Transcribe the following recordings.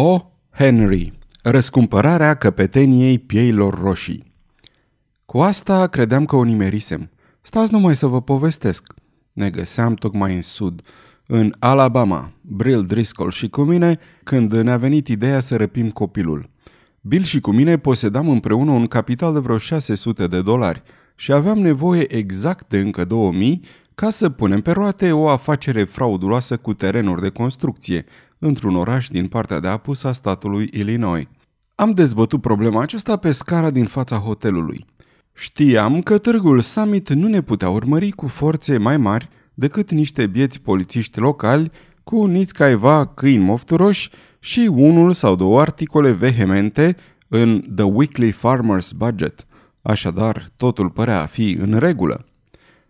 O. Henry Răscumpărarea căpeteniei pieilor roșii Cu asta credeam că o nimerisem. Stați numai să vă povestesc. Ne găseam tocmai în sud, în Alabama, Brill Driscoll și cu mine, când ne-a venit ideea să răpim copilul. Bill și cu mine posedam împreună un capital de vreo 600 de dolari și aveam nevoie exact de încă 2000 ca să punem pe roate o afacere frauduloasă cu terenuri de construcție într-un oraș din partea de apus a statului Illinois. Am dezbătut problema aceasta pe scara din fața hotelului. Știam că târgul Summit nu ne putea urmări cu forțe mai mari decât niște bieți polițiști locali cu niți caiva câini mofturoși și unul sau două articole vehemente în The Weekly Farmer's Budget. Așadar, totul părea a fi în regulă.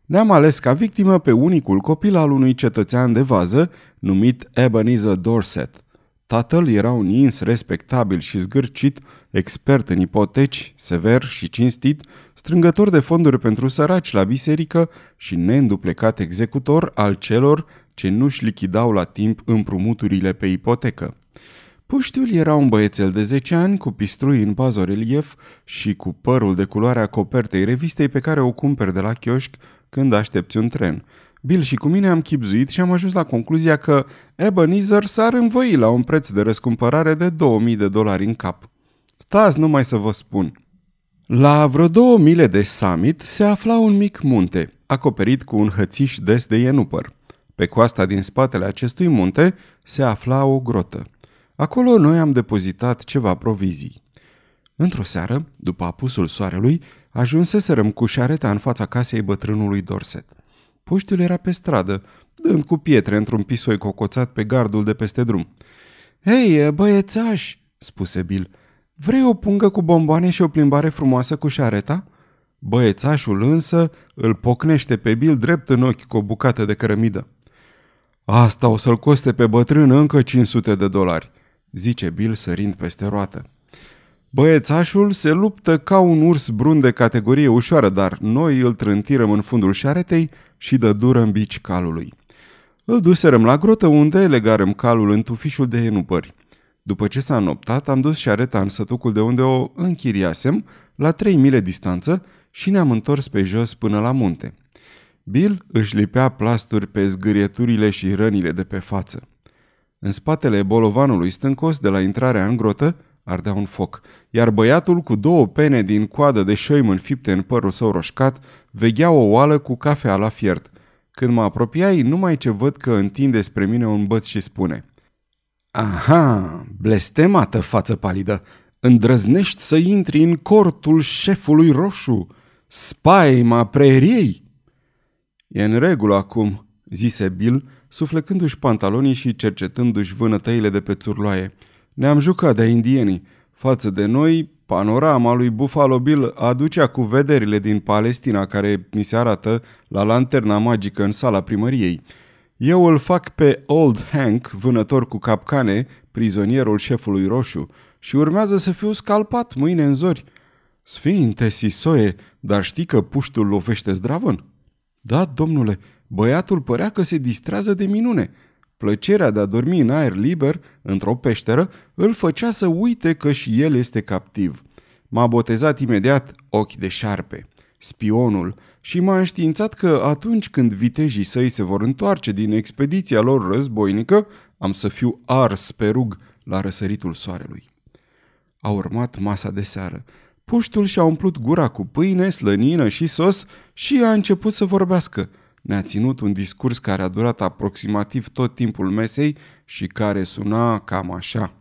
Ne-am ales ca victimă pe unicul copil al unui cetățean de vază numit Ebenezer Dorset. Tatăl era un ins respectabil și zgârcit, expert în ipoteci, sever și cinstit, strângător de fonduri pentru săraci la biserică și neînduplecat executor al celor ce nu-și lichidau la timp împrumuturile pe ipotecă. Puștiul era un băiețel de 10 ani cu pistrui în bazorelief și cu părul de culoarea copertei revistei pe care o cumperi de la chioșc când aștepți un tren. Bill și cu mine am chipzuit și am ajuns la concluzia că Ebenezer s-ar învoi la un preț de răscumpărare de 2000 de dolari în cap. Stați numai să vă spun. La vreo două mile de summit se afla un mic munte, acoperit cu un hățiș des de ienupăr. Pe coasta din spatele acestui munte se afla o grotă. Acolo noi am depozitat ceva provizii. Într-o seară, după apusul soarelui, ajunseserăm cu șareta în fața casei bătrânului Dorset. Puștiul era pe stradă, dând cu pietre într-un pisoi cocoțat pe gardul de peste drum. Hei, băiețaș!" spuse Bill. Vrei o pungă cu bomboane și o plimbare frumoasă cu șareta?" Băiețașul însă îl pocnește pe Bill drept în ochi cu o bucată de cărămidă. Asta o să-l coste pe bătrân încă 500 de dolari zice Bill sărind peste roată. Băiețașul se luptă ca un urs brun de categorie ușoară, dar noi îl trântirăm în fundul șaretei și dă dură în bici calului. Îl duserăm la grotă unde legarăm calul în tufișul de enupări. După ce s-a înoptat, am dus șareta în sătucul de unde o închiriasem, la trei mile distanță, și ne-am întors pe jos până la munte. Bill își lipea plasturi pe zgârieturile și rănile de pe față. În spatele bolovanului stâncos de la intrarea în grotă ardea un foc, iar băiatul cu două pene din coadă de șoim înfipte în părul său roșcat veghea o oală cu cafea la fiert. Când mă apropiai, numai ce văd că întinde spre mine un băț și spune Aha, blestemată față palidă, îndrăznești să intri în cortul șefului roșu, spaima preriei? E în regulă acum, zise Bill, suflecându-și pantalonii și cercetându-și vânătăile de pe țurloaie. Ne-am jucat de indienii. Față de noi, panorama lui Buffalo Bill aducea cu vederile din Palestina care ni se arată la lanterna magică în sala primăriei. Eu îl fac pe Old Hank, vânător cu capcane, prizonierul șefului roșu, și urmează să fiu scalpat mâine în zori. Sfinte Sisoie, dar știi că puștul lovește zdravăn? Da, domnule, Băiatul părea că se distrează de minune. Plăcerea de a dormi în aer liber, într-o peșteră, îl făcea să uite că și el este captiv. M-a botezat imediat ochi de șarpe, spionul, și m-a înștiințat că atunci când vitejii săi se vor întoarce din expediția lor războinică, am să fiu ars pe rug la răsăritul soarelui. A urmat masa de seară. Puștul și-a umplut gura cu pâine, slănină și sos și a început să vorbească – ne-a ținut un discurs care a durat aproximativ tot timpul mesei și care suna cam așa.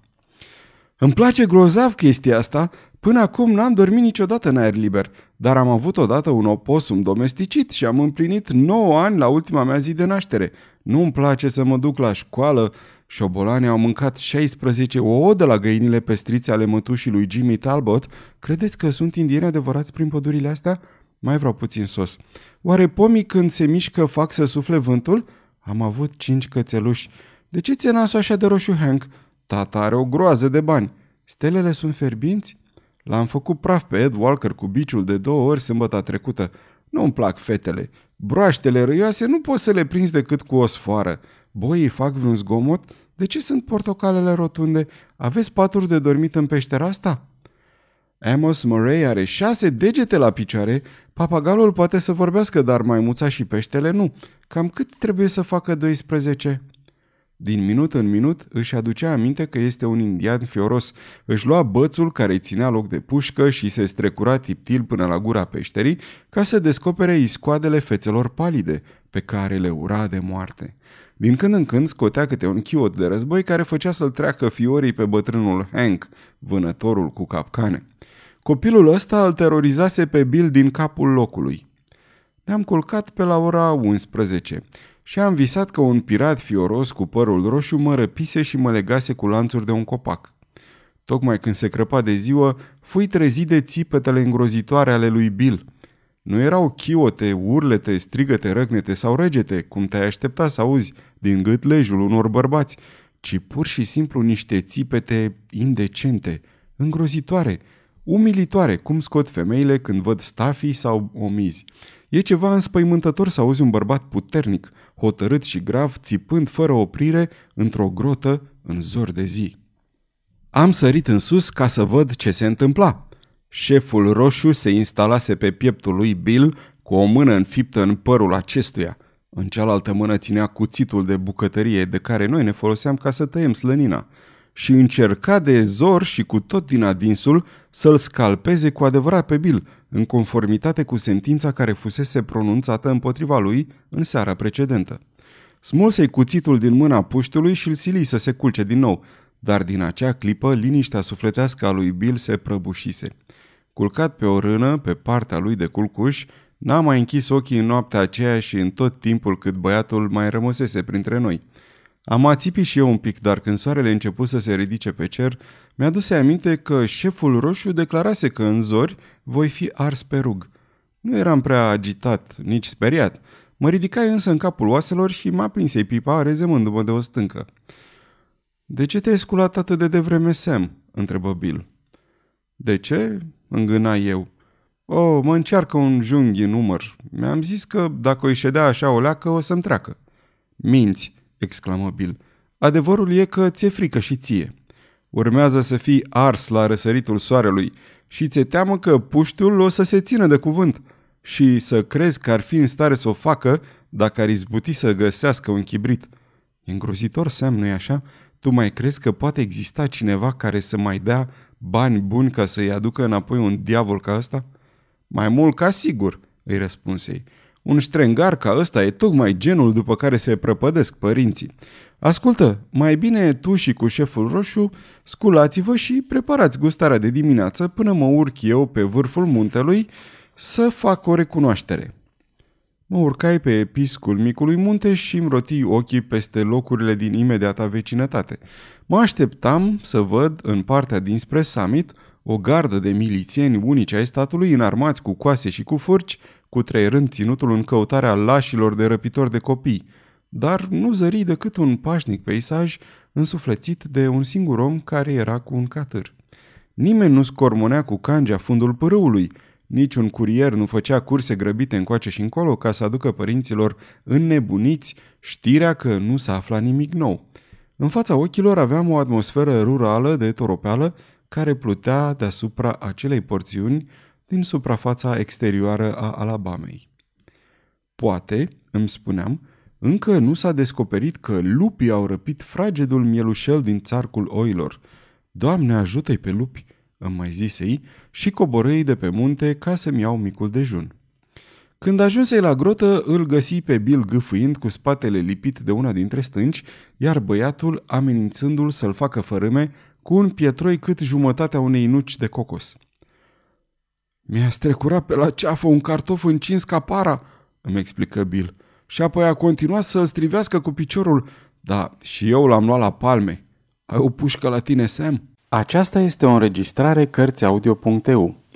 Îmi place grozav chestia asta, până acum n-am dormit niciodată în aer liber, dar am avut odată un oposum domesticit și am împlinit 9 ani la ultima mea zi de naștere. Nu-mi place să mă duc la școală, Șobolanii au mâncat 16 ouă de la găinile pestrițe ale mătușii lui Jimmy Talbot. Credeți că sunt indieni adevărați prin pădurile astea? Mai vreau puțin sos. Oare pomii când se mișcă fac să sufle vântul? Am avut cinci cățeluși. De ce ți-e nasul așa de roșu, Hank? Tata are o groază de bani. Stelele sunt ferbinți? L-am făcut praf pe Ed Walker cu biciul de două ori sâmbătă trecută. Nu-mi plac fetele. Broaștele râioase nu poți să le prinzi decât cu o sfoară. Boii fac vreun zgomot? De ce sunt portocalele rotunde? Aveți paturi de dormit în peștera asta?" Amos Murray are șase degete la picioare, papagalul poate să vorbească, dar maimuța și peștele nu. Cam cât trebuie să facă 12? Din minut în minut își aducea aminte că este un indian fioros. Își lua bățul care îi ținea loc de pușcă și se strecura tiptil până la gura peșterii ca să descopere iscoadele fețelor palide, pe care le ura de moarte. Din când în când scotea câte un chiot de război care făcea să-l treacă fiorii pe bătrânul Hank, vânătorul cu capcane. Copilul ăsta îl terorizase pe Bill din capul locului. Ne-am culcat pe la ora 11 și am visat că un pirat fioros cu părul roșu mă răpise și mă legase cu lanțuri de un copac. Tocmai când se crăpa de ziua, fui trezit de țipetele îngrozitoare ale lui Bill. Nu erau chiote, urlete, strigăte, răgnete sau regete, cum te-ai aștepta să auzi din gâtlejul unor bărbați, ci pur și simplu niște țipete indecente, îngrozitoare, umilitoare, cum scot femeile când văd stafii sau omizi. E ceva înspăimântător să auzi un bărbat puternic, hotărât și grav, țipând fără oprire într-o grotă în zor de zi. Am sărit în sus ca să văd ce se întâmpla. Șeful roșu se instalase pe pieptul lui Bill cu o mână înfiptă în părul acestuia. În cealaltă mână ținea cuțitul de bucătărie de care noi ne foloseam ca să tăiem slănina și încerca de zor și cu tot din adinsul să-l scalpeze cu adevărat pe Bill, în conformitate cu sentința care fusese pronunțată împotriva lui în seara precedentă. Smulse-i cuțitul din mâna puștului și îl sili să se culce din nou, dar din acea clipă liniștea sufletească a lui Bill se prăbușise. Culcat pe o rână, pe partea lui de culcuș, n-a mai închis ochii în noaptea aceea și în tot timpul cât băiatul mai rămăsese printre noi – am ațipit și eu un pic, dar când soarele început să se ridice pe cer, mi-a dus aminte că șeful roșu declarase că în zori voi fi ars pe rug. Nu eram prea agitat, nici speriat. Mă ridicai însă în capul oaselor și m-a prins pipa, rezemându-mă de o stâncă. De ce te-ai sculat atât de devreme, Sam?" întrebă Bill. De ce?" îngâna eu. Oh, mă încearcă un junghi în umăr. Mi-am zis că dacă o ședea așa o leacă, o să-mi treacă." Minți, exclamă Bill. Adevărul e că ți-e frică și ție. Urmează să fii ars la răsăritul soarelui și ți-e teamă că puștiul o să se țină de cuvânt și să crezi că ar fi în stare să o facă dacă ar izbuti să găsească un chibrit. E îngrozitor, Sam, nu-i așa? Tu mai crezi că poate exista cineva care să mai dea bani buni ca să-i aducă înapoi un diavol ca ăsta? Mai mult ca sigur, îi răspunsei. Un ștrengar ca ăsta e tocmai genul după care se prăpădesc părinții. Ascultă, mai bine tu și cu șeful roșu sculați-vă și preparați gustarea de dimineață până mă urc eu pe vârful muntelui să fac o recunoaștere. Mă urcai pe piscul micului munte și îmi roti ochii peste locurile din imediata vecinătate. Mă așteptam să văd în partea dinspre summit o gardă de milițieni unici ai statului înarmați cu coase și cu furci, cu trei rând ținutul în căutarea lașilor de răpitori de copii, dar nu zări decât un pașnic peisaj însuflețit de un singur om care era cu un catâr. Nimeni nu scormonea cu cangea fundul pârâului, niciun curier nu făcea curse grăbite încoace și încolo ca să aducă părinților înnebuniți știrea că nu s-a aflat nimic nou. În fața ochilor aveam o atmosferă rurală de toropeală care plutea deasupra acelei porțiuni din suprafața exterioară a Alabamei. Poate, îmi spuneam, încă nu s-a descoperit că lupii au răpit fragedul mielușel din țarcul oilor. Doamne, ajută-i pe lupi, îmi mai zisei, și coborâi de pe munte ca să-mi iau micul dejun. Când ajunsei la grotă, îl găsi pe Bill gâfâind cu spatele lipit de una dintre stânci, iar băiatul amenințându-l să-l facă fărâme cu un pietroi cât jumătatea unei nuci de cocos. Mi-a strecurat pe la ceafă un cartof încins ca para, îmi explică Bill, și apoi a continuat să-l strivească cu piciorul, da, și eu l-am luat la palme. Ai o pușcă la tine, Sam? Aceasta este o înregistrare Cărțiaudio.eu.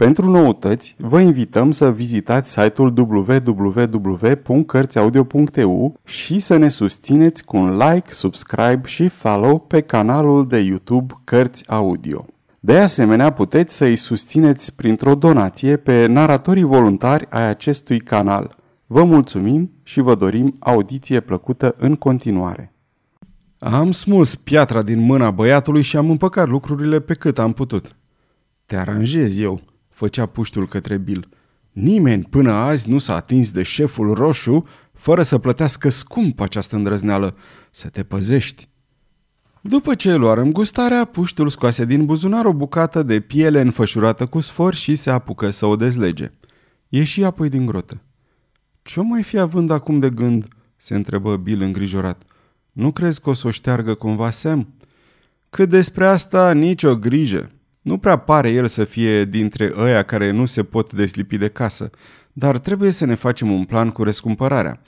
Pentru noutăți, vă invităm să vizitați site-ul www.cărțiaudio.eu și să ne susțineți cu un like, subscribe și follow pe canalul de YouTube Cărți Audio. De asemenea, puteți să-i susțineți printr-o donație pe naratorii voluntari ai acestui canal. Vă mulțumim și vă dorim audiție plăcută în continuare. Am smuls piatra din mâna băiatului și am împăcat lucrurile pe cât am putut. Te aranjez eu, făcea puștul către Bill. Nimeni până azi nu s-a atins de șeful roșu fără să plătească scump această îndrăzneală. Să te păzești. După ce luarăm gustarea, puștul scoase din buzunar o bucată de piele înfășurată cu sfor și se apucă să o dezlege. Ieși apoi din grotă. Ce-o mai fi având acum de gând?" se întrebă Bill îngrijorat. Nu crezi că o să o șteargă cumva Sam?" Cât despre asta, nicio grijă. Nu prea pare el să fie dintre ăia care nu se pot deslipi de casă, dar trebuie să ne facem un plan cu rescumpărarea.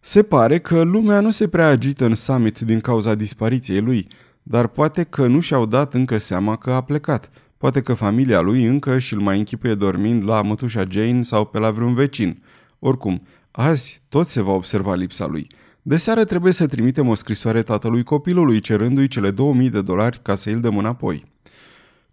Se pare că lumea nu se prea agită în summit din cauza dispariției lui, dar poate că nu și-au dat încă seama că a plecat. Poate că familia lui încă și-l mai închipuie dormind la mătușa Jane sau pe la vreun vecin. Oricum, azi tot se va observa lipsa lui. De seară trebuie să trimitem o scrisoare tatălui copilului cerându-i cele 2000 de dolari ca să îl dăm înapoi.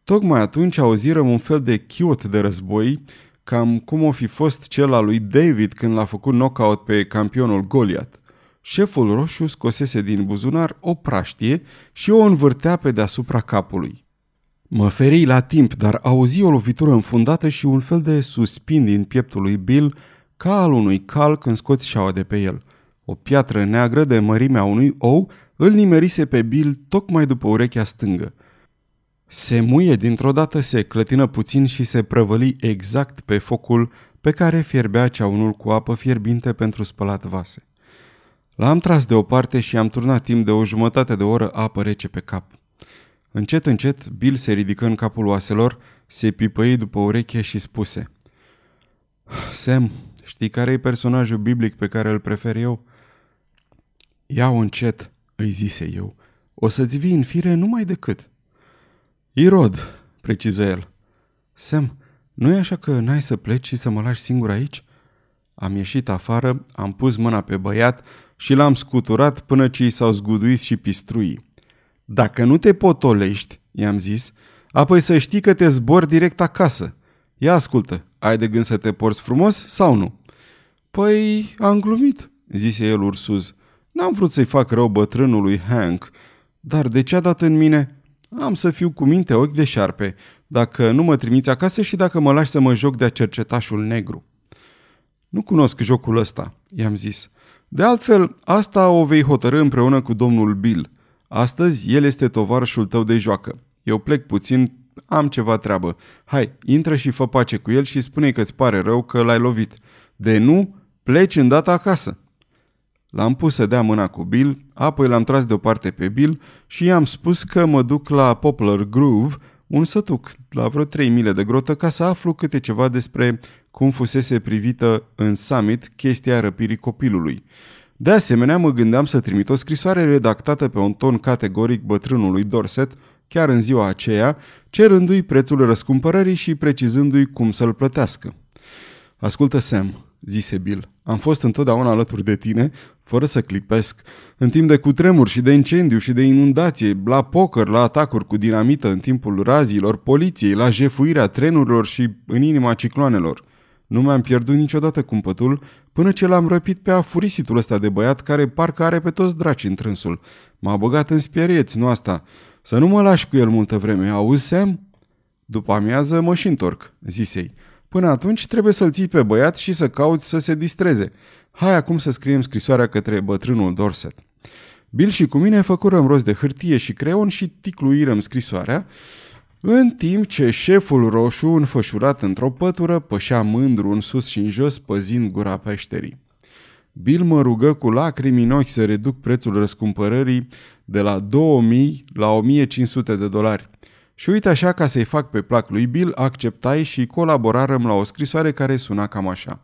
Tocmai atunci auzirăm un fel de chiot de război, cam cum o fi fost cel al lui David când l-a făcut knockout pe campionul Goliath. Șeful roșu scosese din buzunar o praștie și o învârtea pe deasupra capului. Mă feri la timp, dar auzi o lovitură înfundată și un fel de suspin din pieptul lui Bill, ca al unui cal când scoți șaua de pe el. O piatră neagră de mărimea unui ou îl nimerise pe Bill tocmai după urechea stângă. Se muie dintr-o dată, se clătină puțin și se prăvăli exact pe focul pe care fierbea ceaunul cu apă fierbinte pentru spălat vase. L-am tras deoparte și am turnat timp de o jumătate de oră apă rece pe cap. Încet, încet, Bill se ridică în capul oaselor, se pipăi după ureche și spuse Sam, știi care e personajul biblic pe care îl prefer eu? Ia-o încet, îi zise eu. O să-ți vii în fire numai decât. Irod, preciză el. Sam, nu e așa că n-ai să pleci și să mă lași singur aici? Am ieșit afară, am pus mâna pe băiat și l-am scuturat până ce i s-au zguduit și pistrui. Dacă nu te potolești, i-am zis, apoi să știi că te zbor direct acasă. Ia ascultă, ai de gând să te porți frumos sau nu? Păi, am glumit, zise el ursuz. N-am vrut să-i fac rău bătrânului Hank, dar de ce a dat în mine? Am să fiu cu minte ochi de șarpe, dacă nu mă trimiți acasă și dacă mă lași să mă joc de-a cercetașul negru. Nu cunosc jocul ăsta, i-am zis. De altfel, asta o vei hotărâ împreună cu domnul Bill. Astăzi el este tovarășul tău de joacă. Eu plec puțin, am ceva treabă. Hai, intră și fă pace cu el și spune că-ți pare rău că l-ai lovit. De nu, pleci îndată acasă. L-am pus să dea mâna cu Bill, apoi l-am tras deoparte pe Bill și i-am spus că mă duc la Poplar Groove, un sătuc la vreo 3 mile de grotă, ca să aflu câte ceva despre cum fusese privită în summit chestia răpirii copilului. De asemenea, mă gândeam să trimit o scrisoare redactată pe un ton categoric bătrânului Dorset, chiar în ziua aceea, cerându-i prețul răscumpărării și precizându-i cum să-l plătească. Ascultă, Sam, zise Bill. Am fost întotdeauna alături de tine, fără să clipesc, în timp de cutremur și de incendiu și de inundație, la poker, la atacuri cu dinamită în timpul raziilor poliției, la jefuirea trenurilor și în inima cicloanelor. Nu mi-am pierdut niciodată cumpătul până ce l-am răpit pe afurisitul ăsta de băiat care parcă are pe toți draci în trânsul. M-a băgat în spierieți, nu asta. Să nu mă lași cu el multă vreme, auzi, Sam? După amiază mă și întorc, zisei. Până atunci trebuie să-l ții pe băiat și să cauți să se distreze. Hai acum să scriem scrisoarea către bătrânul Dorset. Bill și cu mine făcurăm rost de hârtie și creion și ticluirăm scrisoarea, în timp ce șeful roșu, înfășurat într-o pătură, pășea mândru în sus și în jos, păzind gura peșterii. Bill mă rugă cu lacrimi în ochi să reduc prețul răscumpărării de la 2000 la 1500 de dolari. Și uite așa, ca să-i fac pe plac lui Bill, acceptai și colaborarăm la o scrisoare care suna cam așa.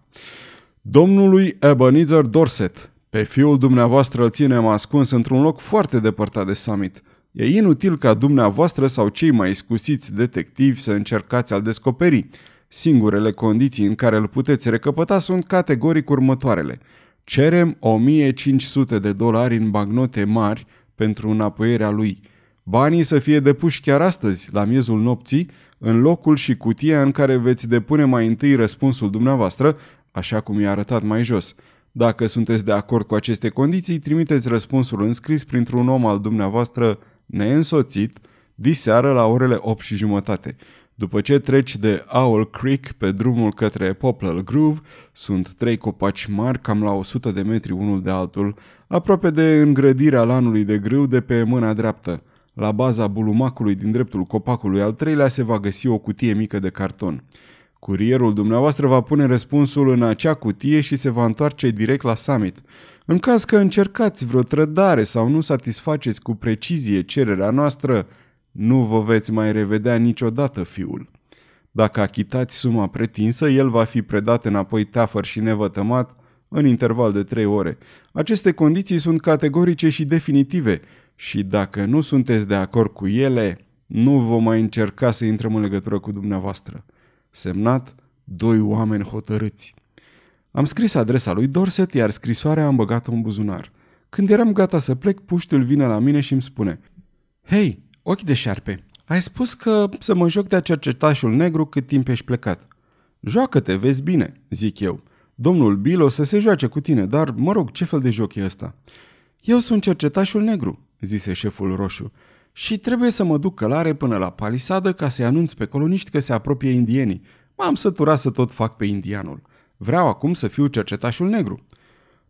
Domnului Ebenezer Dorset, pe fiul dumneavoastră îl ținem ascuns într-un loc foarte depărtat de summit. E inutil ca dumneavoastră sau cei mai scusiți detectivi să încercați al descoperi. Singurele condiții în care îl puteți recăpăta sunt categoric următoarele. Cerem 1500 de dolari în bagnote mari pentru înapoierea lui. Banii să fie depuși chiar astăzi, la miezul nopții, în locul și cutia în care veți depune mai întâi răspunsul dumneavoastră, așa cum i-a arătat mai jos. Dacă sunteți de acord cu aceste condiții, trimiteți răspunsul înscris printr-un om al dumneavoastră neînsoțit, diseară la orele 8 și jumătate. După ce treci de Owl Creek pe drumul către Poplar Groove, sunt trei copaci mari cam la 100 de metri unul de altul, aproape de îngrădirea lanului de grâu de pe mâna dreaptă. La baza bulumacului din dreptul copacului al treilea se va găsi o cutie mică de carton. Curierul dumneavoastră va pune răspunsul în acea cutie și se va întoarce direct la summit. În caz că încercați vreo trădare sau nu satisfaceți cu precizie cererea noastră, nu vă veți mai revedea niciodată fiul. Dacă achitați suma pretinsă, el va fi predat înapoi teafăr și nevătămat în interval de trei ore. Aceste condiții sunt categorice și definitive și dacă nu sunteți de acord cu ele, nu vom mai încerca să intrăm în legătură cu dumneavoastră. Semnat, doi oameni hotărâți. Am scris adresa lui Dorset, iar scrisoarea am băgat-o în buzunar. Când eram gata să plec, puștul vine la mine și îmi spune Hei, ochi de șarpe, ai spus că să mă joc de cercetașul negru cât timp ești plecat. Joacă-te, vezi bine, zic eu. Domnul Bill o să se joace cu tine, dar, mă rog, ce fel de joc e ăsta? Eu sunt cercetașul negru, zise șeful roșu, și trebuie să mă duc călare până la palisadă ca să-i anunț pe coloniști că se apropie indienii. M-am săturat să tot fac pe indianul. Vreau acum să fiu cercetașul negru.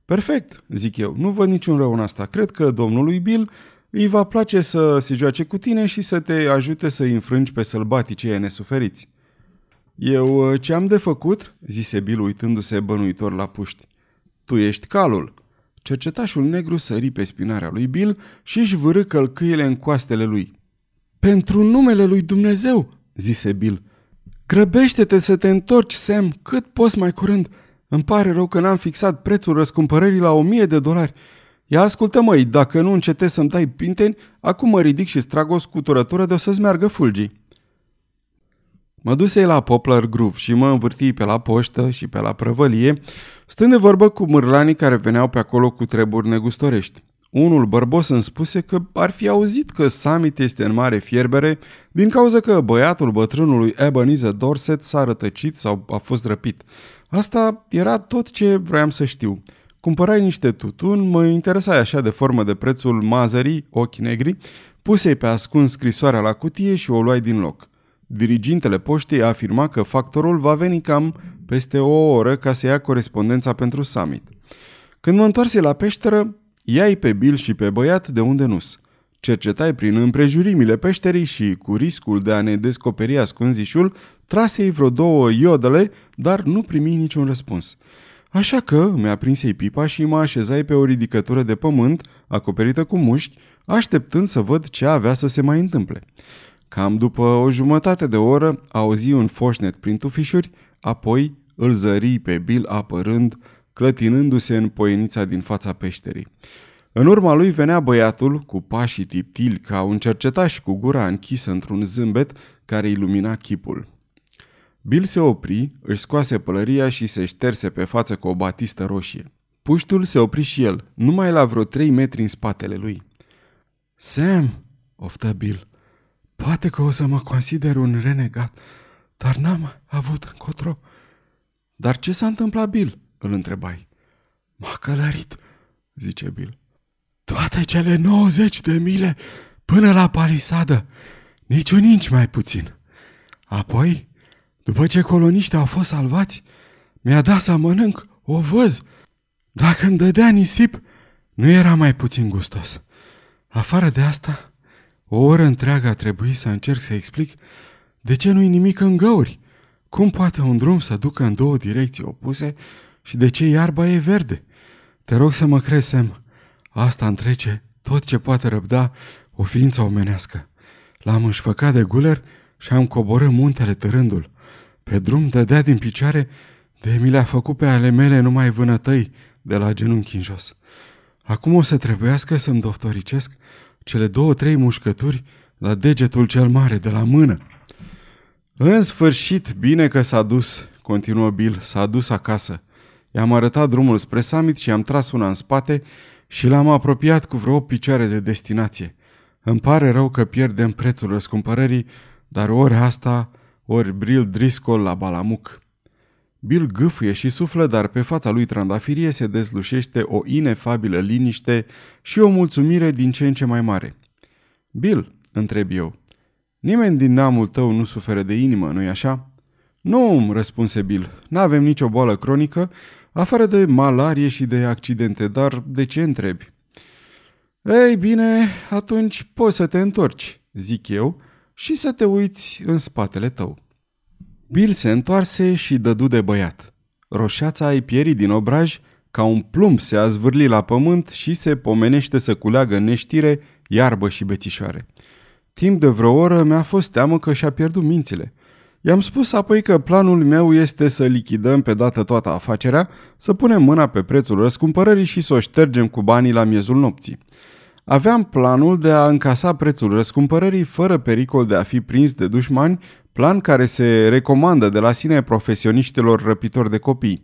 Perfect, zic eu, nu văd niciun rău în asta. Cred că domnului Bill îi va place să se joace cu tine și să te ajute să înfrângi pe sălbaticii nesuferiți. Eu ce am de făcut? zise Bill uitându-se bănuitor la puști. Tu ești calul. Cercetașul negru sări pe spinarea lui Bill și își vârâ călcâiele în coastele lui. Pentru numele lui Dumnezeu, zise Bill. Grăbește-te să te întorci, Sam, cât poți mai curând. Îmi pare rău că n-am fixat prețul răscumpărării la o mie de dolari. Ia ascultă măi, dacă nu încetezi să-mi dai pinteni, acum mă ridic și trag o scuturătură de o să-ți meargă fulgii. Mă dusei la Poplar Groove și mă învârtii pe la poștă și pe la prăvălie, stând de vorbă cu mârlanii care veneau pe acolo cu treburi negustorești. Unul bărbos îmi spuse că ar fi auzit că Summit este în mare fierbere din cauza că băiatul bătrânului Ebenezer Dorset s-a rătăcit sau a fost răpit. Asta era tot ce vroiam să știu. Cumpărai niște tutun, mă interesai așa de formă de prețul mazării, ochi negri, pusei pe ascuns scrisoarea la cutie și o luai din loc. Dirigintele poștei afirma că factorul va veni cam peste o oră ca să ia corespondența pentru summit. Când mă întoarse la peșteră, iai pe Bill și pe băiat de unde nus. Cercetai prin împrejurimile peșterii și, cu riscul de a ne descoperi ascunzișul, trasei vreo două iodele, dar nu primi niciun răspuns. Așa că mi-a prinsei pipa și mă așezai pe o ridicătură de pământ, acoperită cu mușchi, așteptând să văd ce avea să se mai întâmple. Cam după o jumătate de oră auzi un foșnet prin tufișuri, apoi îl zări pe Bill apărând, clătinându-se în poienița din fața peșterii. În urma lui venea băiatul, cu pașii tiptili ca un cercetaș cu gura închisă într-un zâmbet care ilumina chipul. Bill se opri, își scoase pălăria și se șterse pe față cu o batistă roșie. Puștul se opri și el, numai la vreo trei metri în spatele lui. Sam, oftă Bill, Poate că o să mă consider un renegat, dar n-am avut încotro. Dar ce s-a întâmplat, Bill? Îl întrebai. M-a călărit, zice Bill. Toate cele 90 de mile până la palisadă, niciun inci mai puțin. Apoi, după ce coloniștii au fost salvați, mi-a dat să mănânc o văz. Dacă îmi dădea nisip, nu era mai puțin gustos. Afară de asta, o oră întreagă a trebuit să încerc să explic de ce nu-i nimic în găuri. Cum poate un drum să ducă în două direcții opuse și de ce iarba e verde? Te rog să mă crezi, Sam. Asta întrece tot ce poate răbda o ființă omenească. L-am înșfăcat de guler și am coborât muntele târându-l. Pe drum dădea din picioare de mi le-a făcut pe ale mele numai vânătăi de la genunchi în jos. Acum o să trebuiască să-mi doftoricesc cele două, trei mușcături la degetul cel mare de la mână. În sfârșit, bine că s-a dus, continuă Bill, s-a dus acasă. I-am arătat drumul spre summit și am tras una în spate și l-am apropiat cu vreo picioare de destinație. Îmi pare rău că pierdem prețul răscumpărării, dar ori asta, ori Bril Driscoll la Balamuc. Bill gâfâie și suflă, dar pe fața lui trandafirie se dezlușește o inefabilă liniște și o mulțumire din ce în ce mai mare. Bill, întreb eu, nimeni din neamul tău nu suferă de inimă, nu-i așa? Nu, răspunse Bill, n-avem nicio boală cronică, afară de malarie și de accidente, dar de ce întrebi? Ei bine, atunci poți să te întorci, zic eu, și să te uiți în spatele tău. Bill se întoarse și dădu de băiat. Roșața ai pierii din obraj, ca un plumb se a zvârli la pământ și se pomenește să culeagă neștire, iarbă și bețișoare. Timp de vreo oră mi-a fost teamă că și-a pierdut mințile. I-am spus apoi că planul meu este să lichidăm pe dată toată afacerea, să punem mâna pe prețul răscumpărării și să o ștergem cu banii la miezul nopții. Aveam planul de a încasa prețul răscumpărării fără pericol de a fi prins de dușmani, plan care se recomandă de la sine profesioniștilor răpitori de copii.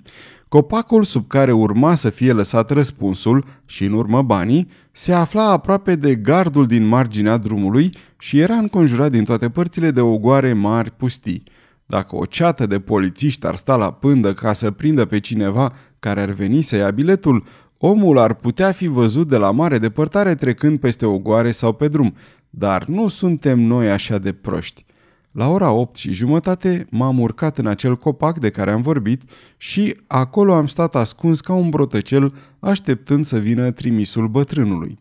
Copacul sub care urma să fie lăsat răspunsul și în urmă banii se afla aproape de gardul din marginea drumului și era înconjurat din toate părțile de ogoare mari pustii. Dacă o ceată de polițiști ar sta la pândă ca să prindă pe cineva care ar veni să ia biletul, Omul ar putea fi văzut de la mare depărtare trecând peste o goare sau pe drum, dar nu suntem noi așa de proști. La ora 8 și jumătate m-am urcat în acel copac de care am vorbit și acolo am stat ascuns ca un brotăcel așteptând să vină trimisul bătrânului.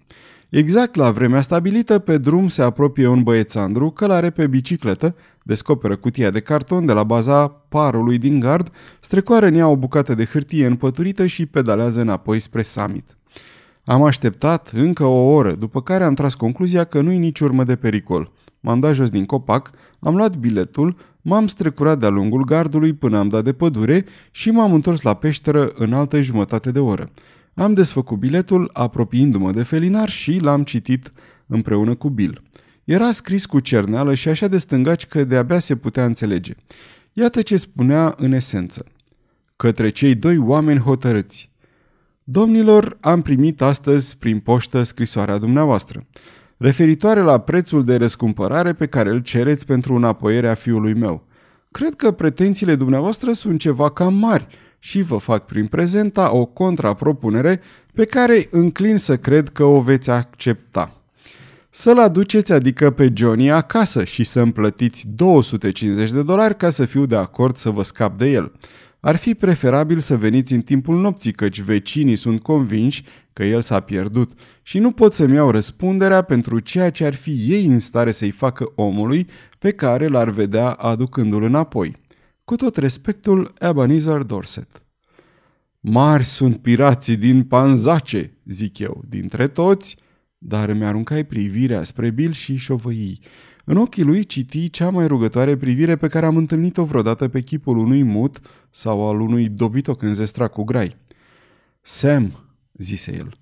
Exact la vremea stabilită, pe drum se apropie un băiețandru, călare pe bicicletă, descoperă cutia de carton de la baza parului din gard, strecoară în ea o bucată de hârtie împăturită și pedalează înapoi spre summit. Am așteptat încă o oră, după care am tras concluzia că nu-i nici urmă de pericol. M-am dat jos din copac, am luat biletul, m-am strecurat de-a lungul gardului până am dat de pădure și m-am întors la peșteră în altă jumătate de oră. Am desfăcut biletul, apropiindu-mă de felinar și l-am citit împreună cu Bill. Era scris cu cerneală și așa de stângaci că de-abia se putea înțelege. Iată ce spunea în esență. Către cei doi oameni hotărâți. Domnilor, am primit astăzi prin poștă scrisoarea dumneavoastră, referitoare la prețul de răscumpărare pe care îl cereți pentru înapoierea fiului meu. Cred că pretențiile dumneavoastră sunt ceva cam mari și vă fac prin prezenta o contrapropunere pe care înclin să cred că o veți accepta. Să-l aduceți, adică pe Johnny, acasă și să-mi plătiți 250 de dolari ca să fiu de acord să vă scap de el. Ar fi preferabil să veniți în timpul nopții, căci vecinii sunt convinși că el s-a pierdut și nu pot să-mi iau răspunderea pentru ceea ce ar fi ei în stare să-i facă omului pe care l-ar vedea aducându-l înapoi. Cu tot respectul, Ebenezer Dorset. Mari sunt pirații din Panzace, zic eu, dintre toți, dar îmi aruncai privirea spre Bill și șovăii. În ochii lui citi cea mai rugătoare privire pe care am întâlnit-o vreodată pe chipul unui mut sau al unui dobitoc înzestrat cu grai. Sam, zise el,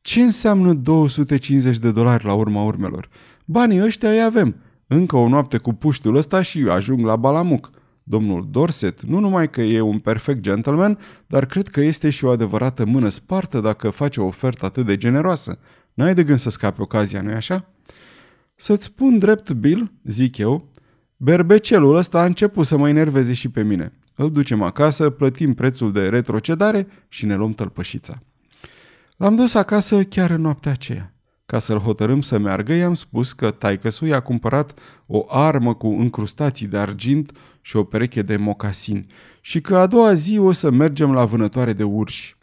ce înseamnă 250 de dolari la urma urmelor? Banii ăștia îi avem. Încă o noapte cu puștul ăsta și ajung la Balamuc. Domnul Dorset nu numai că e un perfect gentleman, dar cred că este și o adevărată mână spartă dacă face o ofertă atât de generoasă. N-ai de gând să scapi ocazia, nu-i așa? Să-ți spun drept, Bill, zic eu, berbecelul ăsta a început să mă enerveze și pe mine. Îl ducem acasă, plătim prețul de retrocedare și ne luăm tălpășița. L-am dus acasă chiar în noaptea aceea. Ca să-l hotărâm să meargă, i-am spus că taicăsu i-a cumpărat o armă cu încrustații de argint și o pereche de mocasini și că a doua zi o să mergem la vânătoare de urși.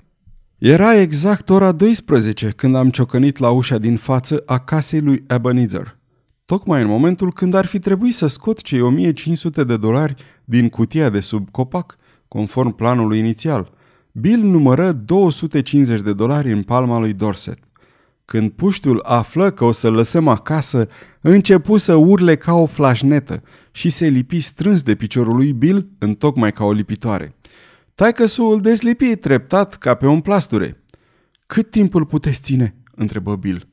Era exact ora 12 când am ciocănit la ușa din față a casei lui Ebenezer. Tocmai în momentul când ar fi trebuit să scot cei 1500 de dolari din cutia de sub copac, conform planului inițial. Bill numără 250 de dolari în palma lui Dorset. Când puștul află că o să lăsăm acasă, începu să urle ca o flașnetă și se lipi strâns de piciorul lui Bill, tocmai ca o lipitoare. Taică îl deslipi treptat ca pe un plasture. Cât timp îl puteți ține?" întrebă Bill.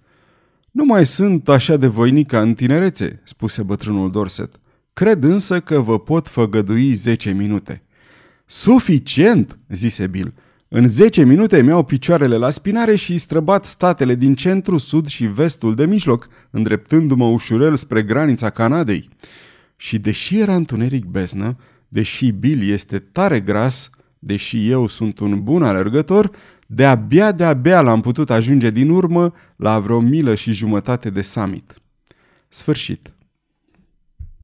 Nu mai sunt așa de voinic ca în tinerețe," spuse bătrânul Dorset. Cred însă că vă pot făgădui 10 minute. Suficient, zise Bill. În 10 minute mi-au picioarele la spinare și străbat statele din centru, sud și vestul de mijloc, îndreptându-mă ușurel spre granița Canadei. Și deși era întuneric beznă, deși Bill este tare gras, deși eu sunt un bun alergător, de-abia, de-abia l-am putut ajunge din urmă la vreo milă și jumătate de summit. Sfârșit.